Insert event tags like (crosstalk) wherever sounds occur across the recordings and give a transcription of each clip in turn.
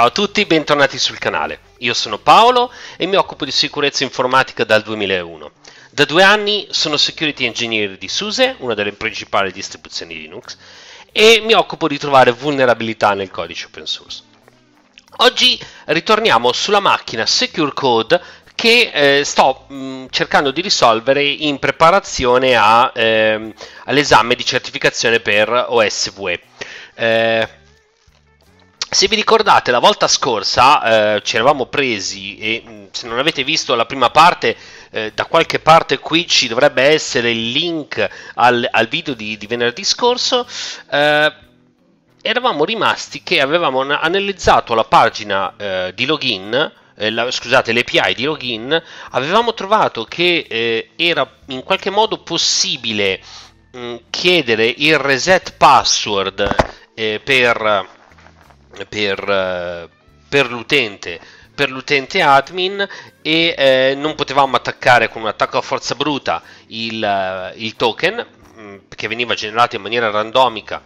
Ciao a tutti, bentornati sul canale. Io sono Paolo e mi occupo di sicurezza informatica dal 2001. Da due anni sono security engineer di SUSE, una delle principali distribuzioni Linux, e mi occupo di trovare vulnerabilità nel codice open source. Oggi ritorniamo sulla macchina Secure Code che eh, sto mh, cercando di risolvere in preparazione a, eh, all'esame di certificazione per OSVE. Eh, se vi ricordate, la volta scorsa eh, ci eravamo presi e se non avete visto la prima parte, eh, da qualche parte qui ci dovrebbe essere il link al, al video di, di, venerdì scorso. Eh, eravamo rimasti che avevamo analizzato la pagina eh, di login. Eh, la, scusate, l'API di login, avevamo trovato che eh, era in qualche modo possibile mh, chiedere il reset password per per, eh, per l'utente per l'utente admin e eh, non potevamo attaccare con un attacco a forza bruta il, eh, il token mm, che veniva generato in maniera randomica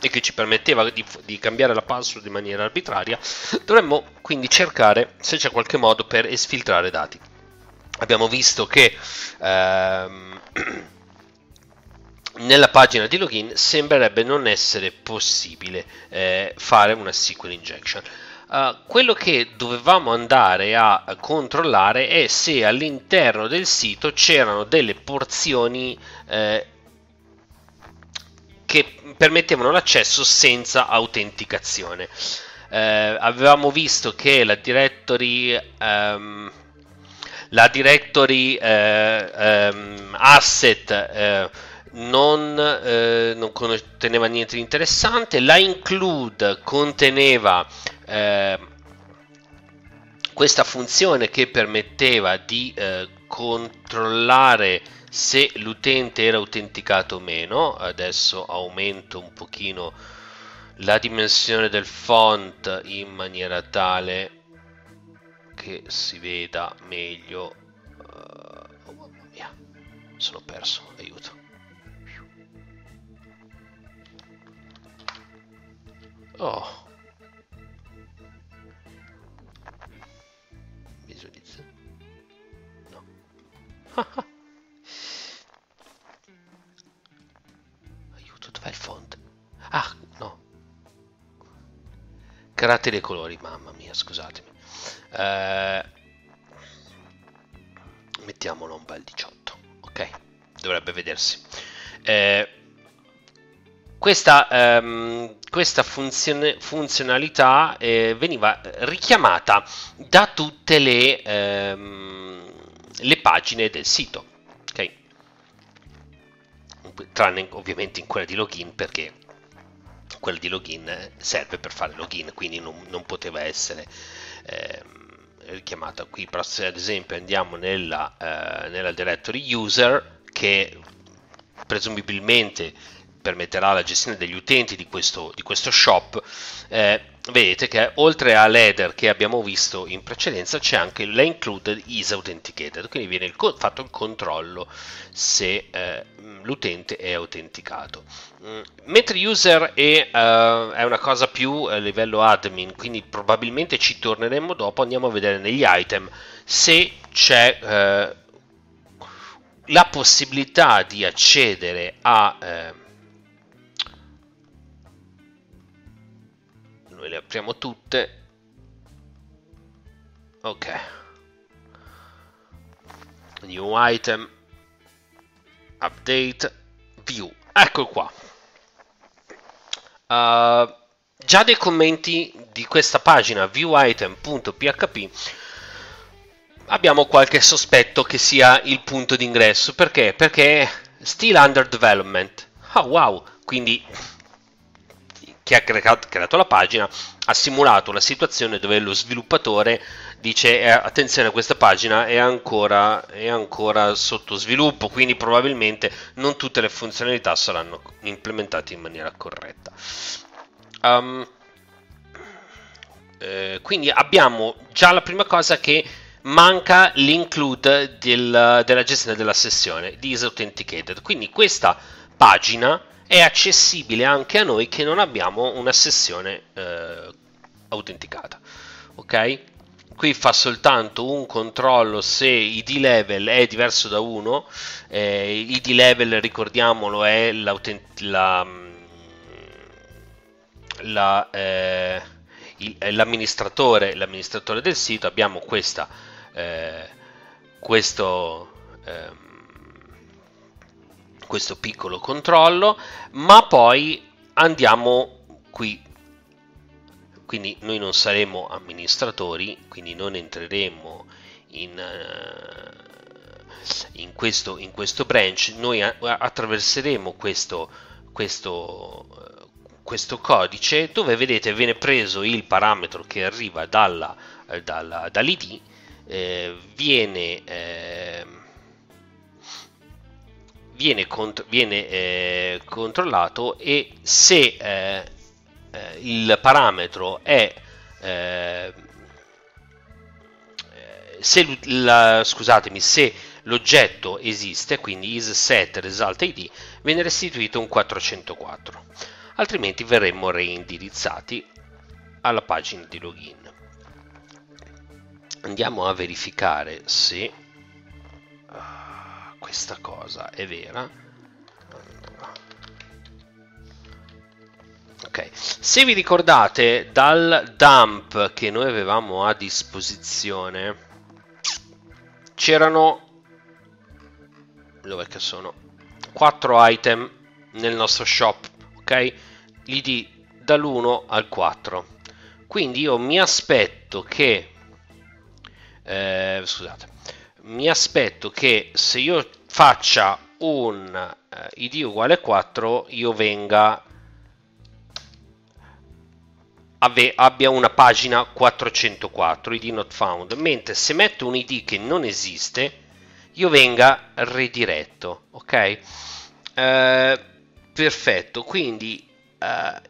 e che ci permetteva di, di, cambiare la password in maniera arbitraria, dovremmo quindi cercare se c'è qualche modo per esfiltrare dati. Abbiamo visto che ehm, (clears throat) nella pagina di login sembrerebbe non essere possibile eh, fare una SQL injection. Uh, quello che dovevamo andare a controllare è se all'interno del sito c'erano delle porzioni eh, che permettevano l'accesso senza autenticazione. Eh, avevamo visto che la directory, um, la directory um, asset eh, non, eh, non conteneva niente di interessante. La include conteneva eh, questa funzione che permetteva di eh, controllare se l'utente era autenticato o meno. Adesso aumento un pochino la dimensione del font in maniera tale che si veda meglio. Oh mamma mia, sono perso, aiuto. Oh. Visualizza. No. (laughs) Aiuto, dov'è il font? Ah, no. Caratteri e colori, mamma mia, scusatemi. Eh, mettiamolo un bel 18, ok? Dovrebbe vedersi. Eh, questa, ehm, questa funzione, funzionalità eh, veniva richiamata da tutte le, ehm, le pagine del sito, okay? tranne ovviamente in quella di login perché quella di login serve per fare login, quindi non, non poteva essere ehm, richiamata qui. Però se ad esempio andiamo nella, eh, nella directory user che presumibilmente permetterà la gestione degli utenti di questo, di questo shop, eh, vedete che oltre all'header che abbiamo visto in precedenza c'è anche la included is authenticated, quindi viene il fatto il controllo se eh, l'utente è autenticato. Mm, mentre user è, uh, è, una cosa più a livello admin, quindi probabilmente ci torneremo dopo, andiamo a vedere negli item se c'è uh, la possibilità di accedere a... noi le apriamo tutte. Ok. New item. Update. View. Ecco qua. Uh, già dei commenti di questa pagina viewItem.php abbiamo qualche sospetto che sia il punto d'ingresso. Perché? perché still under development. Oh wow. Quindi chi ha creato, creato la pagina ha simulato una situazione dove lo sviluppatore dice eh, attenzione questa pagina è ancora, è ancora sotto sviluppo quindi probabilmente non tutte le funzionalità saranno implementate in maniera corretta. Um, eh, quindi abbiamo già la prima cosa che manca l'include del, della gestione della sessione disauthenticated quindi questa pagina è accessibile anche a noi che non abbiamo una sessione eh, autenticata. Ok? Qui fa soltanto un controllo se id level è diverso da 1. Eh, id level, ricordiamolo, è la, la, eh, l'amministratore, l'amministratore, del sito. Abbiamo questa, eh, questo, ehm, questo piccolo controllo, ma poi andiamo qui. Quindi noi non saremo amministratori, quindi non entreremo in, uh, in, questo, in questo, branch, noi attraverseremo questo, questo, questo, codice dove vedete viene preso il parametro che arriva dalla, dalla, dall'id, eh, viene, eh, viene, cont- viene eh, controllato e se eh, eh, il parametro è eh, se la, scusatemi se l'oggetto esiste quindi isSet result id viene restituito un 404 altrimenti verremo reindirizzati alla pagina di login. Andiamo a verificare se questa cosa è vera Ok, se vi ricordate dal dump che noi avevamo a disposizione c'erano dove che sono 4 item nel nostro shop, ok? L'id dall'1 al 4. Quindi io mi aspetto che eh, scusate, mi aspetto che se io faccia un eh, id uguale 4 io venga abbia una pagina 404, id not found, mentre se metto un id che non esiste, io venga rediretto, ok? Uh, perfetto, quindi uh,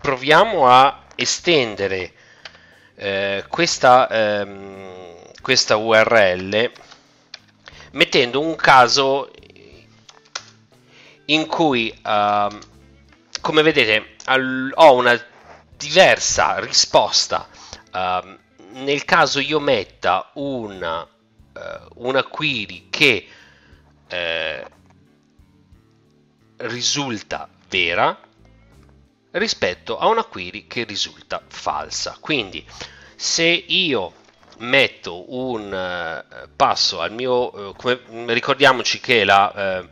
proviamo a estendere uh, questa, um, questa URL mettendo un caso in cui, uh, come vedete, ho una diversa risposta uh, nel caso io metta una, uh, una query che eh, risulta vera rispetto a una query che risulta falsa. Quindi se io metto un uh, passo al mio, uh, come, ricordiamoci che la, uh,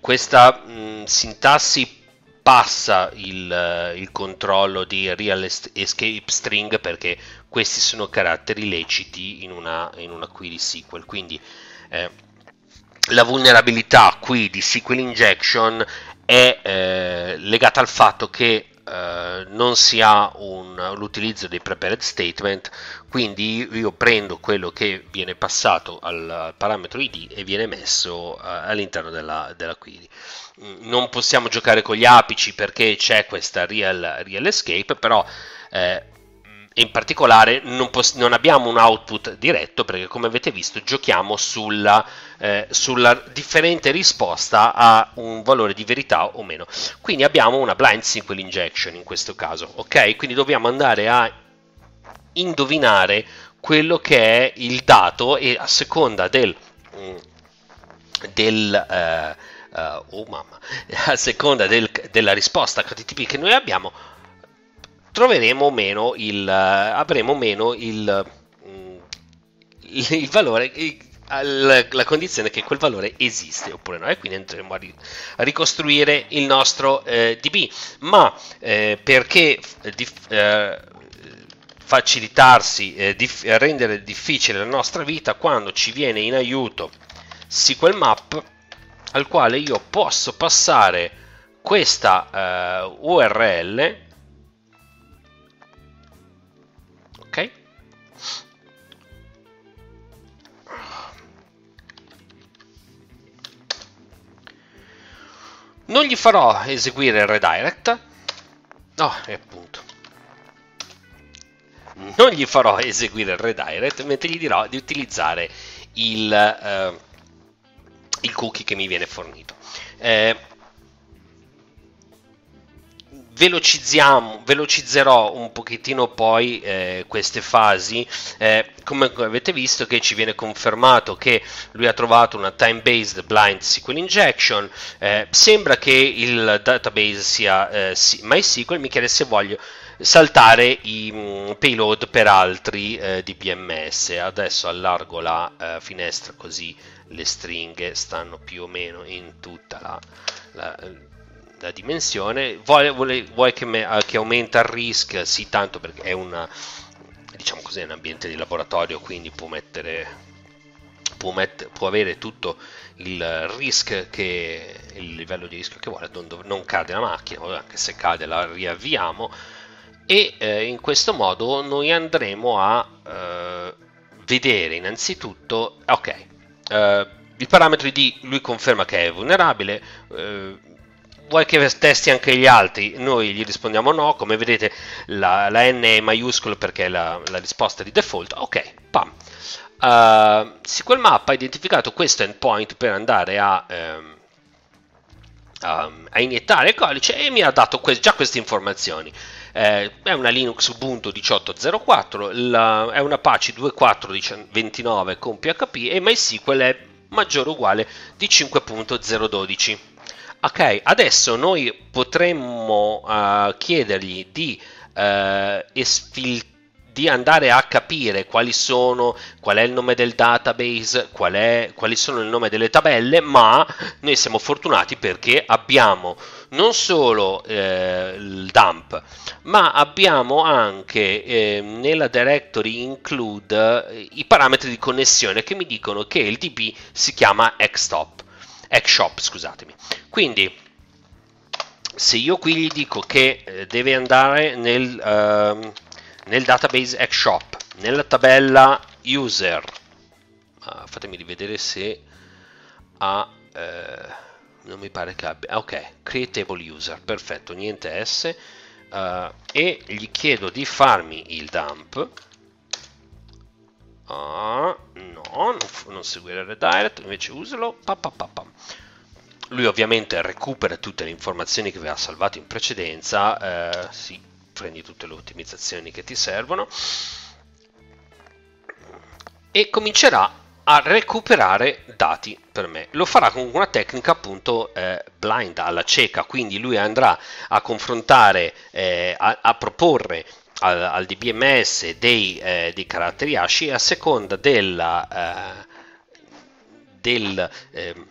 questa mh, sintassi passa il, il, controllo di real escape string perché questi sono caratteri leciti in una, in una query SQL quindi eh, la vulnerabilità qui di SQL injection è eh, legata al fatto che eh, non si ha un, l'utilizzo dei prepared statement, quindi io prendo quello che viene passato al parametro id e viene messo uh, all'interno della, della, query. Mm, non possiamo giocare con gli apici perché c'è questa real, real escape, però eh, in particolare non, non, abbiamo un output diretto perché come avete visto giochiamo sulla, eh, sulla, differente risposta a un valore di verità o meno. Quindi abbiamo una blind SQL injection in questo caso ok? Quindi dobbiamo andare a indovinare quello che è il dato e a seconda del, mm, del eh, uh, oh mamma, (laughs) a seconda del, della risposta HTTP che noi abbiamo troveremo meno il, uh, avremo meno il, mm, il, il valore, il, la, condizione che quel valore esiste oppure no e quindi andremo a, ri, a ricostruire il nostro eh, DB ma eh, perché dif, eh, facilitarsi eh, dif, rendere difficile la nostra vita quando ci viene in aiuto SQL Map al quale io posso passare questa eh, URL non gli farò eseguire il redirect. No e appunto. Non gli farò eseguire il redirect mentre gli dirò di utilizzare il, uh, il cookie che mi viene fornito. Eh, velocizzerò un pochettino poi eh, queste fasi. Eh, come avete visto che ci viene confermato che lui ha trovato una time-based blind SQL injection. Eh, sembra che il database sia eh, MySQL. Mi chiede se voglio saltare i mm, payload per altri eh, DBMS. Adesso allargo la eh, finestra così le stringhe stanno più o meno in tutta la, la, la dimensione. Vuoi, vuoi, vuoi che, me, che, aumenta il risk? Sì, tanto perché è una, diciamo così, un ambiente di laboratorio, quindi può mettere Può, met- può, avere tutto il risk che il livello di rischio che vuole non, non cade la macchina anche se cade la riavviamo e eh, in questo modo noi andremo a eh, vedere innanzitutto ok eh, il parametro ID lui conferma che è vulnerabile eh, vuoi che testi anche gli altri? Noi gli rispondiamo no, come vedete la, la N è maiuscola perché è la, la, risposta di default, ok, pam. Uh, SQL Map ha identificato questo endpoint per andare a, um, um, a iniettare il codice e mi ha dato que- già queste informazioni. Eh, è una Linux Ubuntu 18.04, la, è una Apache 2.4.29 con PHP e MySQL è maggiore o uguale di 5.012. Ok, adesso noi potremmo uh, chiedergli di uh, esfiltrare di andare a capire quali sono, qual è il nome del database, qual è, quali sono il nome delle tabelle, ma noi siamo fortunati perché abbiamo non solo eh, il dump, ma abbiamo anche eh, nella directory include eh, i parametri di connessione che mi dicono che il DB si chiama xtop, xshop, scusatemi. Quindi se io qui gli dico che eh, deve andare nel ehm, nel database xshop, nella tabella user, uh, fatemi rivedere se ha, uh, non mi pare che abbia, ok, create table user, perfetto, niente S, uh, e gli chiedo di farmi il dump, ah, no, non, seguire il redirect, invece usalo, pa, pa, pa, pa. lui ovviamente recupera tutte le informazioni che aveva salvato in precedenza, eh, sì, prendi tutte le ottimizzazioni che ti servono e comincerà a recuperare dati per me. Lo farà con una tecnica appunto eh, blind alla cieca, quindi lui andrà a confrontare, eh, a, a, proporre al, al DBMS dei, eh, dei, caratteri ASCII a seconda della, eh, del ehm,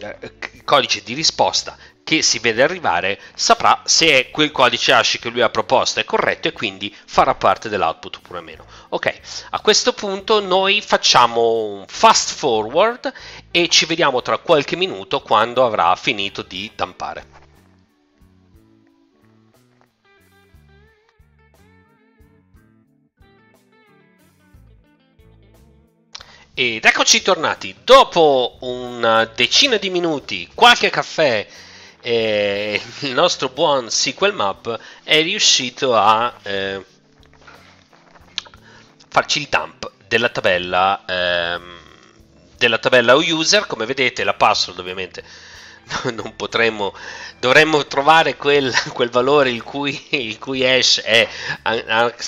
eh, codice di risposta che si vede arrivare saprà se quel codice hash che lui ha proposto è corretto e quindi farà parte dell'output oppure meno. Ok, a questo punto noi facciamo un fast forward e ci vediamo tra qualche minuto quando avrà finito di tampare. Ed eccoci tornati. Dopo una decina di minuti, qualche caffè eh, il nostro buon SQL Map è riuscito a eh, farci il dump della tabella ehm, della tabella user come vedete la password ovviamente (laughs) non potremmo dovremmo trovare quel, quel valore il cui, il cui hash è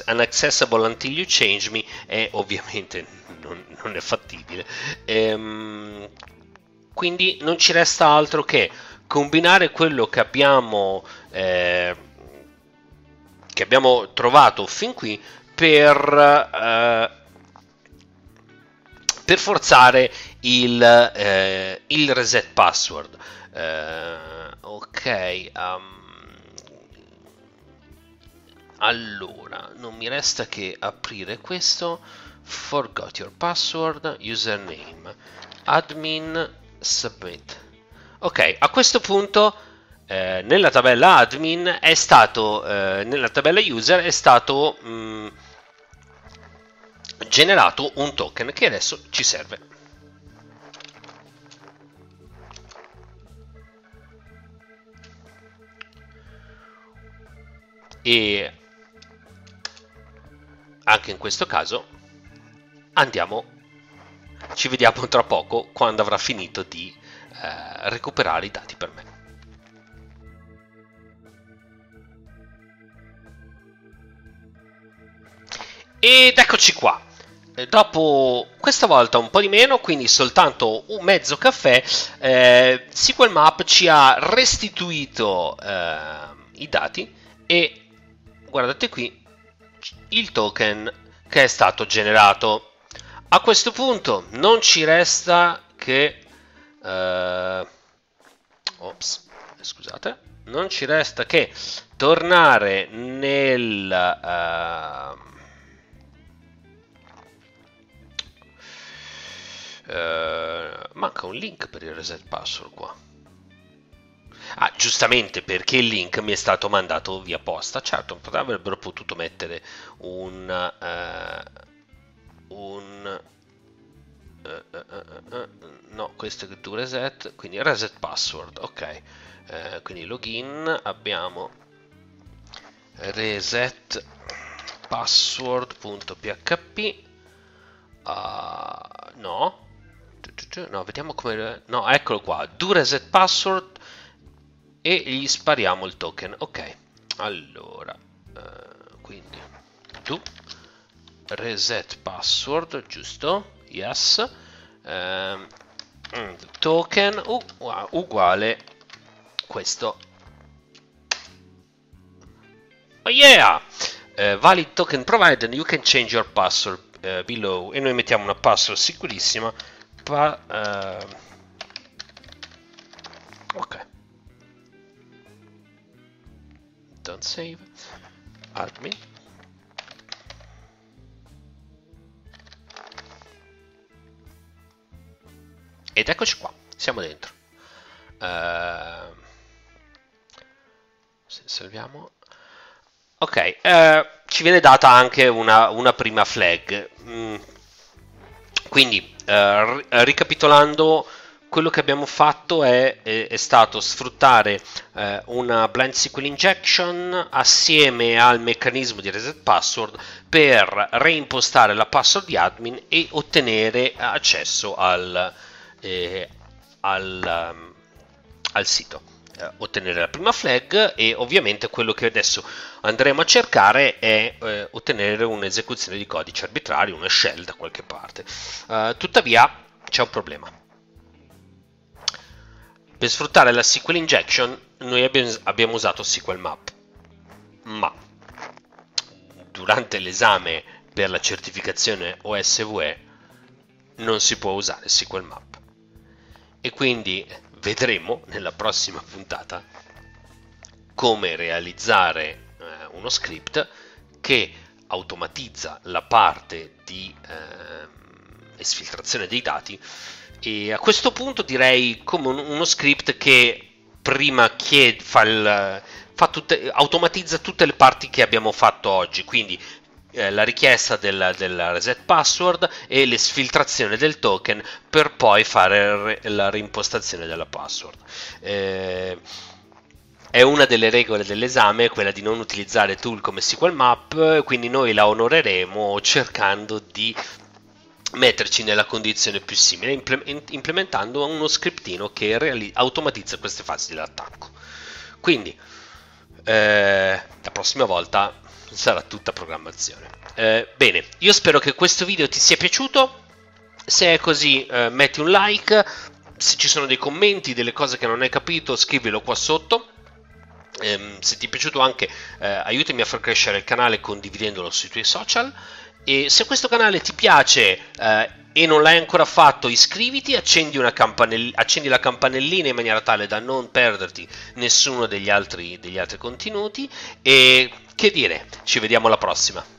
unaccessible until you change me e ovviamente non, non è fattibile ehm, quindi non ci resta altro che combinare quello che abbiamo, eh, che abbiamo trovato fin qui per, eh, per forzare il, eh, il reset password. Eh, ok. Um, allora, non mi resta che aprire questo. Forgot your password, username, admin, submit. Ok, a questo punto eh, nella tabella admin è stato, eh, nella tabella user è stato mh, mm, generato un token che adesso ci serve. E anche in questo caso Andiamo, ci vediamo tra poco quando avrà finito di eh, recuperare i dati per me. Ed eccoci qua. Eh, dopo questa volta un po' di meno, quindi soltanto un mezzo caffè, eh, SQL Map ci ha restituito eh, i dati e guardate qui il token che è stato generato. A questo punto non ci resta che... Eh, ops, scusate. Non ci resta che tornare nel... Uh, Uh, manca un link per il reset password qua. Ah, giustamente perché il link mi è stato mandato via posta. Certo, avrebbero potuto mettere un... Uh, un... Uh, no, questo è to reset, quindi reset password, ok. quindi login, abbiamo reset password.php. no, no, vediamo come... No, eccolo qua. Do reset password e gli spariamo il token. Ok, allora, uh, quindi do reset password, giusto? Yes. Um, token uguale questo. Oh yeah! Uh, valid token provided you can change your password uh, below e noi mettiamo una password sicurissima pa uh, ok don't save admin ed eccoci qua siamo dentro. Uh, salviamo. Ok uh, ci viene data anche una, una prima flag. Mm. quindi eh, ricapitolando, quello che abbiamo fatto è, è, è stato sfruttare eh, una blind SQL injection assieme al meccanismo di reset password per reimpostare la password di admin e ottenere accesso al, eh, al, um, al sito eh, ottenere la prima flag e ovviamente quello che adesso andremo a cercare è eh, ottenere un'esecuzione di codice arbitrario, una shell da qualche parte. Uh, tuttavia c'è un problema. Per sfruttare la SQL injection noi abbiamo, usato SQL map, ma durante l'esame per la certificazione OSVE non si può usare SQL map e quindi vedremo nella prossima puntata come realizzare eh, uno script che automatizza la parte di eh, esfiltrazione dei dati. E a questo punto direi come un, uno script che prima chiede, fa il, fa tutte, automatizza tutte le parti che abbiamo fatto oggi. Quindi eh, la richiesta del, del, reset password e l'esfiltrazione del token per poi fare la reimpostazione della password. Eh, è una delle regole dell'esame quella di non utilizzare tool come SQL Map, quindi noi la onoreremo cercando di metterci nella condizione più simile, implementando uno scriptino che reali- automatizza queste fasi dell'attacco. Quindi, eh, la prossima volta sarà tutta programmazione. Eh, bene, io spero che questo video ti sia piaciuto. Se è così, eh, metti un like. Se ci sono dei commenti, delle cose che non hai capito, scrivilo qua sotto. Eh, se ti è piaciuto anche, eh, aiutami a far crescere il canale condividendolo sui tuoi social. E se questo canale ti piace eh, e non l'hai ancora fatto, iscriviti, accendi, campanell- accendi, la campanellina in maniera tale da non perderti nessuno degli altri, degli altri contenuti. E che dire, ci vediamo alla prossima.